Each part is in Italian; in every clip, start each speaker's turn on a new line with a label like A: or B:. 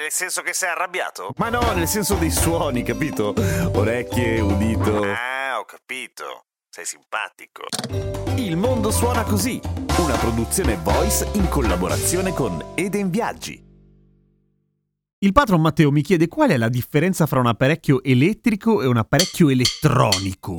A: Nel senso che sei arrabbiato? Ma no, nel senso dei suoni, capito? Orecchie, udito. Ah, ho capito. Sei simpatico. Il mondo suona così, una produzione voice in collaborazione con Eden Viaggi.
B: Il patron Matteo mi chiede qual è la differenza fra un apparecchio elettrico e un apparecchio elettronico.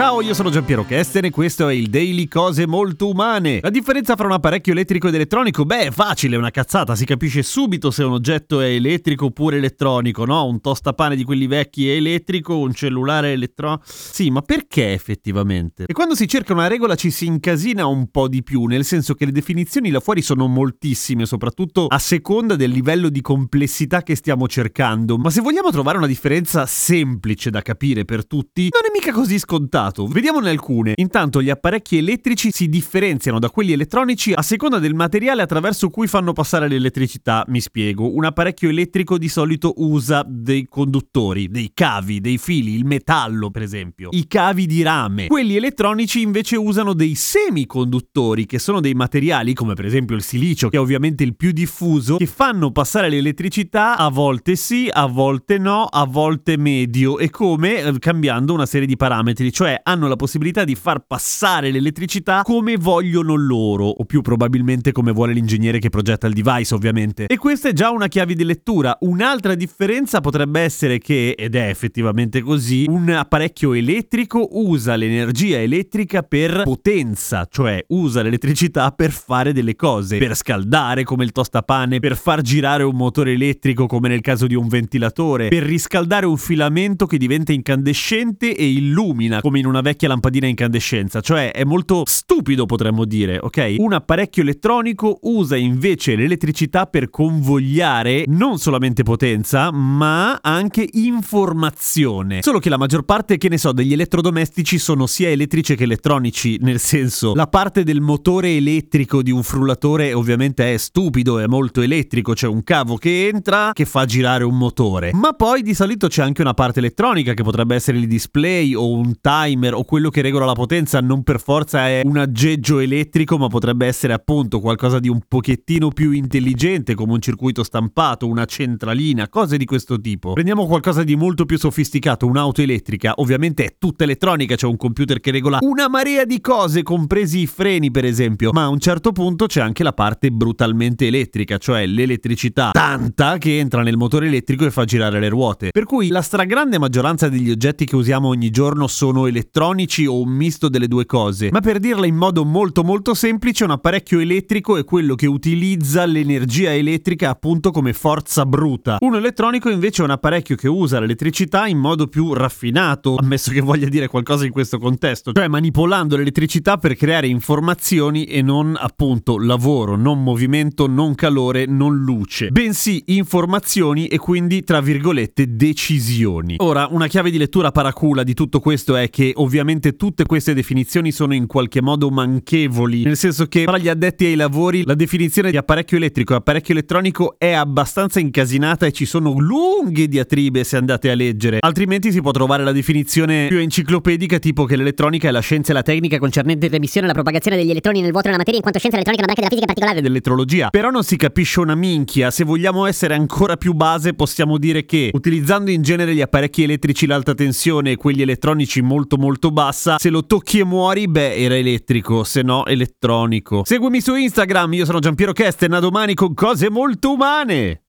B: Ciao, io sono Giampiero Kesten e questo è il Daily Cose Molto Umane. La differenza fra un apparecchio elettrico ed elettronico? Beh, è facile, è una cazzata, si capisce subito se un oggetto è elettrico oppure elettronico, no? Un tostapane di quelli vecchi è elettrico, un cellulare è elettronico. Sì, ma perché effettivamente? E quando si cerca una regola ci si incasina un po' di più, nel senso che le definizioni là fuori sono moltissime, soprattutto a seconda del livello di complessità che stiamo cercando. Ma se vogliamo trovare una differenza semplice da capire per tutti, non è mica così scontato passato. Vediamone alcune. Intanto gli apparecchi elettrici si differenziano da quelli elettronici a seconda del materiale attraverso cui fanno passare l'elettricità. Mi spiego. Un apparecchio elettrico di solito usa dei conduttori, dei cavi, dei fili, il metallo per esempio, i cavi di rame. Quelli elettronici invece usano dei semiconduttori che sono dei materiali come per esempio il silicio che è ovviamente il più diffuso che fanno passare l'elettricità a volte sì, a volte no, a volte medio e come eh, cambiando una serie di parametri, cioè hanno la possibilità di far passare l'elettricità come vogliono loro, o più probabilmente come vuole l'ingegnere che progetta il device, ovviamente. E questa è già una chiave di lettura. Un'altra differenza potrebbe essere che, ed è effettivamente così, un apparecchio elettrico usa l'energia elettrica per potenza, cioè usa l'elettricità per fare delle cose, per scaldare come il tostapane, per far girare un motore elettrico come nel caso di un ventilatore, per riscaldare un filamento che diventa incandescente e illumina come in una vecchia lampadina a incandescenza, cioè è molto stupido potremmo dire, ok? Un apparecchio elettronico usa invece l'elettricità per convogliare non solamente potenza, ma anche informazione. Solo che la maggior parte, che ne so, degli elettrodomestici sono sia elettrici che elettronici, nel senso, la parte del motore elettrico di un frullatore ovviamente è stupido, è molto elettrico, c'è un cavo che entra che fa girare un motore. Ma poi di solito c'è anche una parte elettronica che potrebbe essere il display o un timer timer o quello che regola la potenza non per forza è un aggeggio elettrico, ma potrebbe essere appunto qualcosa di un pochettino più intelligente, come un circuito stampato, una centralina, cose di questo tipo. Prendiamo qualcosa di molto più sofisticato, un'auto elettrica, ovviamente è tutta elettronica, c'è un computer che regola una marea di cose, compresi i freni per esempio, ma a un certo punto c'è anche la parte brutalmente elettrica, cioè l'elettricità tanta che entra nel motore elettrico e fa girare le ruote. Per cui la stragrande maggioranza degli oggetti che usiamo ogni giorno sono elettrici elettronici o un misto delle due cose, ma per dirla in modo molto molto semplice un apparecchio elettrico è quello che utilizza l'energia elettrica appunto come forza bruta. Un elettronico invece è un apparecchio che usa l'elettricità in modo più raffinato, ammesso che voglia dire qualcosa in questo contesto, cioè manipolando l'elettricità per creare informazioni e non appunto lavoro, non movimento, non calore, non luce, bensì informazioni e quindi tra virgolette decisioni. Ora, una chiave di lettura paracula di tutto questo è che ovviamente tutte queste definizioni sono in qualche modo manchevoli, nel senso che tra gli addetti ai lavori la definizione di apparecchio elettrico e apparecchio elettronico è abbastanza incasinata e ci sono lunghe diatribe se andate a leggere, altrimenti si può trovare la definizione più enciclopedica tipo che l'elettronica è la scienza e la tecnica concernente l'emissione e la propagazione degli elettroni nel vuoto nella materia in quanto scienza elettronica è una branca della fisica particolare. Dell'elettrologia. Però non si capisce una minchia, se vogliamo essere ancora più base possiamo dire che utilizzando in genere gli apparecchi elettrici l'alta tensione e quelli elettronici molto molto bassa. Se lo tocchi e muori, beh, era elettrico, se no elettronico. Seguimi su Instagram, io sono Giampiero Kesten, a domani con cose molto umane.